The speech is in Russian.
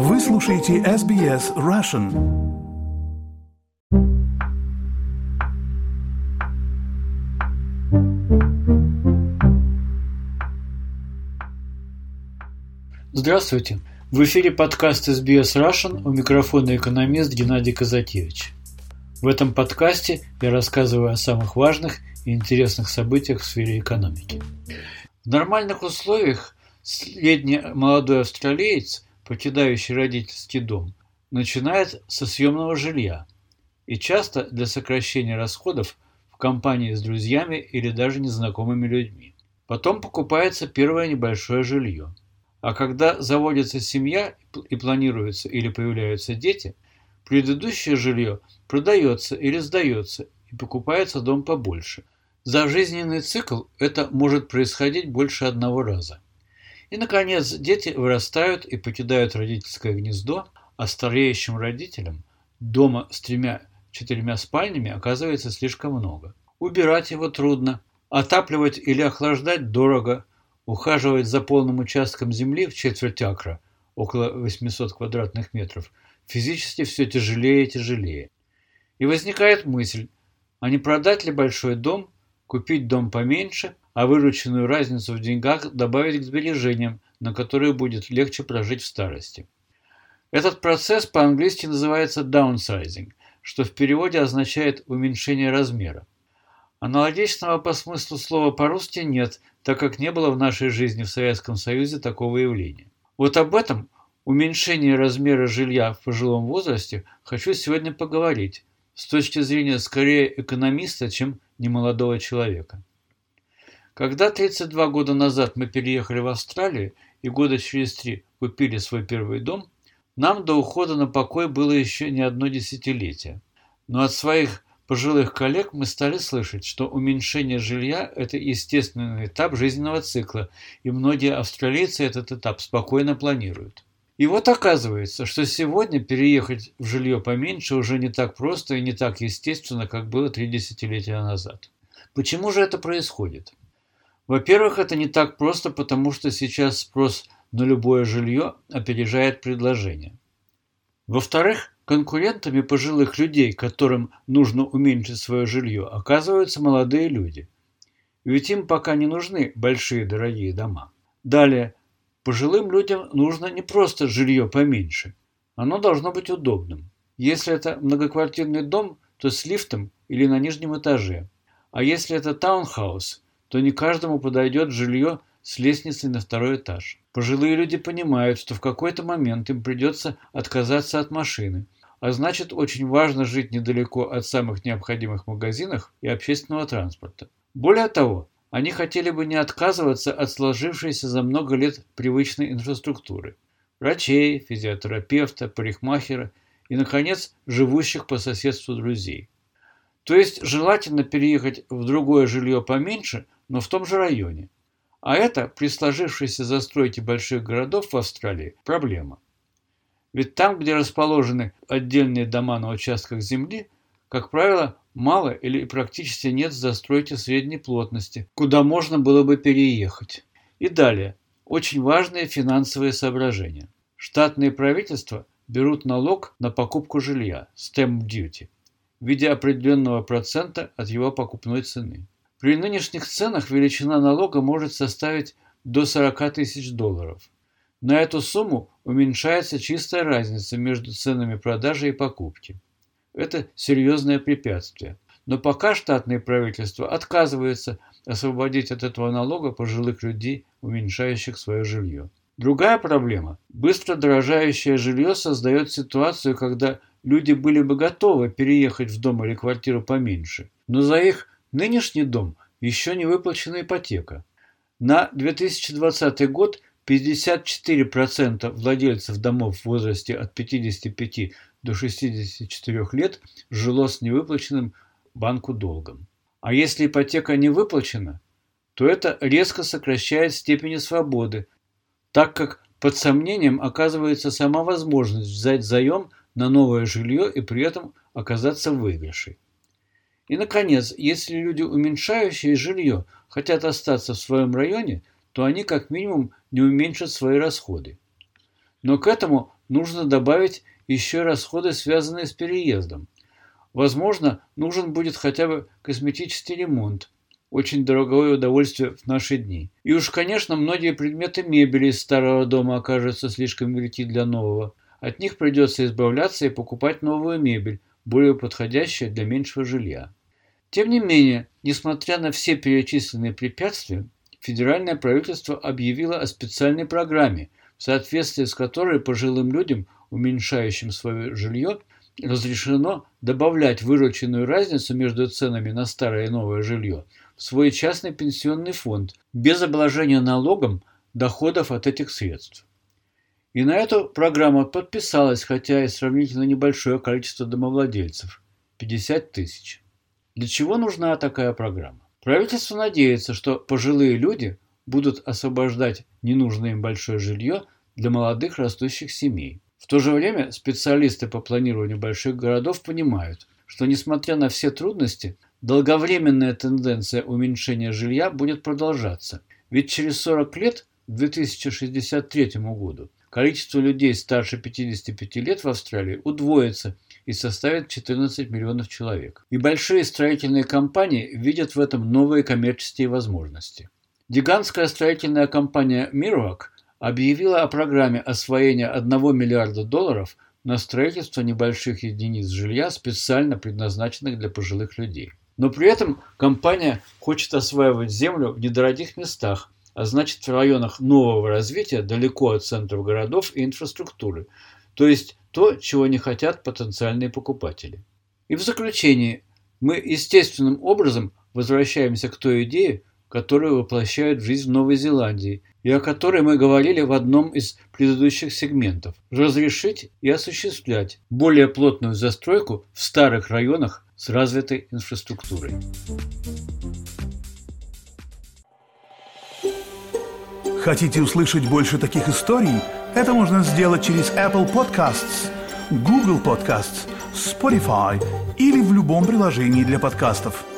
Вы слушаете SBS Russian. Здравствуйте! В эфире подкаст SBS Russian у микрофона экономист Геннадий Казакевич. В этом подкасте я рассказываю о самых важных и интересных событиях в сфере экономики. В нормальных условиях средний молодой австралиец, покидающий родительский дом, начинает со съемного жилья и часто для сокращения расходов в компании с друзьями или даже незнакомыми людьми. Потом покупается первое небольшое жилье. А когда заводится семья и планируются или появляются дети, предыдущее жилье продается или сдается и покупается дом побольше – за жизненный цикл это может происходить больше одного раза. И, наконец, дети вырастают и покидают родительское гнездо, а стареющим родителям дома с тремя-четырьмя спальнями оказывается слишком много. Убирать его трудно, отапливать или охлаждать дорого, ухаживать за полным участком земли в четверть акра, около 800 квадратных метров, физически все тяжелее и тяжелее. И возникает мысль, а не продать ли большой дом купить дом поменьше, а вырученную разницу в деньгах добавить к сбережениям, на которые будет легче прожить в старости. Этот процесс по-английски называется downsizing, что в переводе означает уменьшение размера. Аналогичного по смыслу слова по-русски нет, так как не было в нашей жизни в Советском Союзе такого явления. Вот об этом, уменьшении размера жилья в пожилом возрасте, хочу сегодня поговорить, с точки зрения скорее экономиста, чем немолодого человека. Когда 32 года назад мы переехали в Австралию и года через три купили свой первый дом, нам до ухода на покой было еще не одно десятилетие. Но от своих пожилых коллег мы стали слышать, что уменьшение жилья – это естественный этап жизненного цикла, и многие австралийцы этот этап спокойно планируют. И вот оказывается, что сегодня переехать в жилье поменьше уже не так просто и не так естественно, как было три десятилетия назад. Почему же это происходит? Во-первых, это не так просто, потому что сейчас спрос на любое жилье опережает предложение. Во-вторых, конкурентами пожилых людей, которым нужно уменьшить свое жилье, оказываются молодые люди. Ведь им пока не нужны большие дорогие дома. Далее, Пожилым людям нужно не просто жилье поменьше. Оно должно быть удобным. Если это многоквартирный дом, то с лифтом или на нижнем этаже. А если это таунхаус, то не каждому подойдет жилье с лестницей на второй этаж. Пожилые люди понимают, что в какой-то момент им придется отказаться от машины, а значит очень важно жить недалеко от самых необходимых магазинов и общественного транспорта. Более того, они хотели бы не отказываться от сложившейся за много лет привычной инфраструктуры – врачей, физиотерапевта, парикмахера и, наконец, живущих по соседству друзей. То есть желательно переехать в другое жилье поменьше, но в том же районе. А это при сложившейся застройке больших городов в Австралии проблема. Ведь там, где расположены отдельные дома на участках земли, как правило, мало или практически нет застройки средней плотности, куда можно было бы переехать. И далее. Очень важные финансовые соображения. Штатные правительства берут налог на покупку жилья, stamp duty, в виде определенного процента от его покупной цены. При нынешних ценах величина налога может составить до 40 тысяч долларов. На эту сумму уменьшается чистая разница между ценами продажи и покупки. Это серьезное препятствие. Но пока штатное правительство отказывается освободить от этого налога пожилых людей, уменьшающих свое жилье. Другая проблема. Быстро дорожающее жилье создает ситуацию, когда люди были бы готовы переехать в дом или квартиру поменьше, но за их нынешний дом еще не выплачена ипотека. На 2020 год 54% владельцев домов в возрасте от 55 до 64 лет жило с невыплаченным банку долгом. А если ипотека не выплачена, то это резко сокращает степени свободы, так как под сомнением оказывается сама возможность взять заем на новое жилье и при этом оказаться в выигрыше. И, наконец, если люди, уменьшающие жилье, хотят остаться в своем районе, то они как минимум не уменьшат свои расходы. Но к этому нужно добавить еще расходы, связанные с переездом. Возможно, нужен будет хотя бы косметический ремонт, очень дорогое удовольствие в наши дни. И уж, конечно, многие предметы мебели из старого дома окажутся слишком велики для нового. От них придется избавляться и покупать новую мебель, более подходящую для меньшего жилья. Тем не менее, несмотря на все перечисленные препятствия, федеральное правительство объявило о специальной программе, в соответствии с которой пожилым людям, уменьшающим свое жилье, разрешено добавлять вырученную разницу между ценами на старое и новое жилье в свой частный пенсионный фонд без обложения налогом доходов от этих средств. И на эту программу подписалось, хотя и сравнительно небольшое количество домовладельцев – 50 тысяч. Для чего нужна такая программа? Правительство надеется, что пожилые люди будут освобождать ненужное им большое жилье для молодых растущих семей. В то же время специалисты по планированию больших городов понимают, что несмотря на все трудности, долговременная тенденция уменьшения жилья будет продолжаться. Ведь через 40 лет, к 2063 году, количество людей старше 55 лет в Австралии удвоится и составит 14 миллионов человек. И большие строительные компании видят в этом новые коммерческие возможности. Гигантская строительная компания Мирвак объявила о программе освоения 1 миллиарда долларов на строительство небольших единиц жилья, специально предназначенных для пожилых людей. Но при этом компания хочет осваивать землю в недорогих местах, а значит в районах нового развития, далеко от центров городов и инфраструктуры, то есть то, чего не хотят потенциальные покупатели. И в заключение, мы естественным образом возвращаемся к той идее, которую воплощают в жизнь в Новой Зеландии и о которой мы говорили в одном из предыдущих сегментов – разрешить и осуществлять более плотную застройку в старых районах с развитой инфраструктурой. Хотите услышать больше таких историй? Это можно сделать через Apple Podcasts, Google Podcasts, Spotify или в любом приложении для подкастов –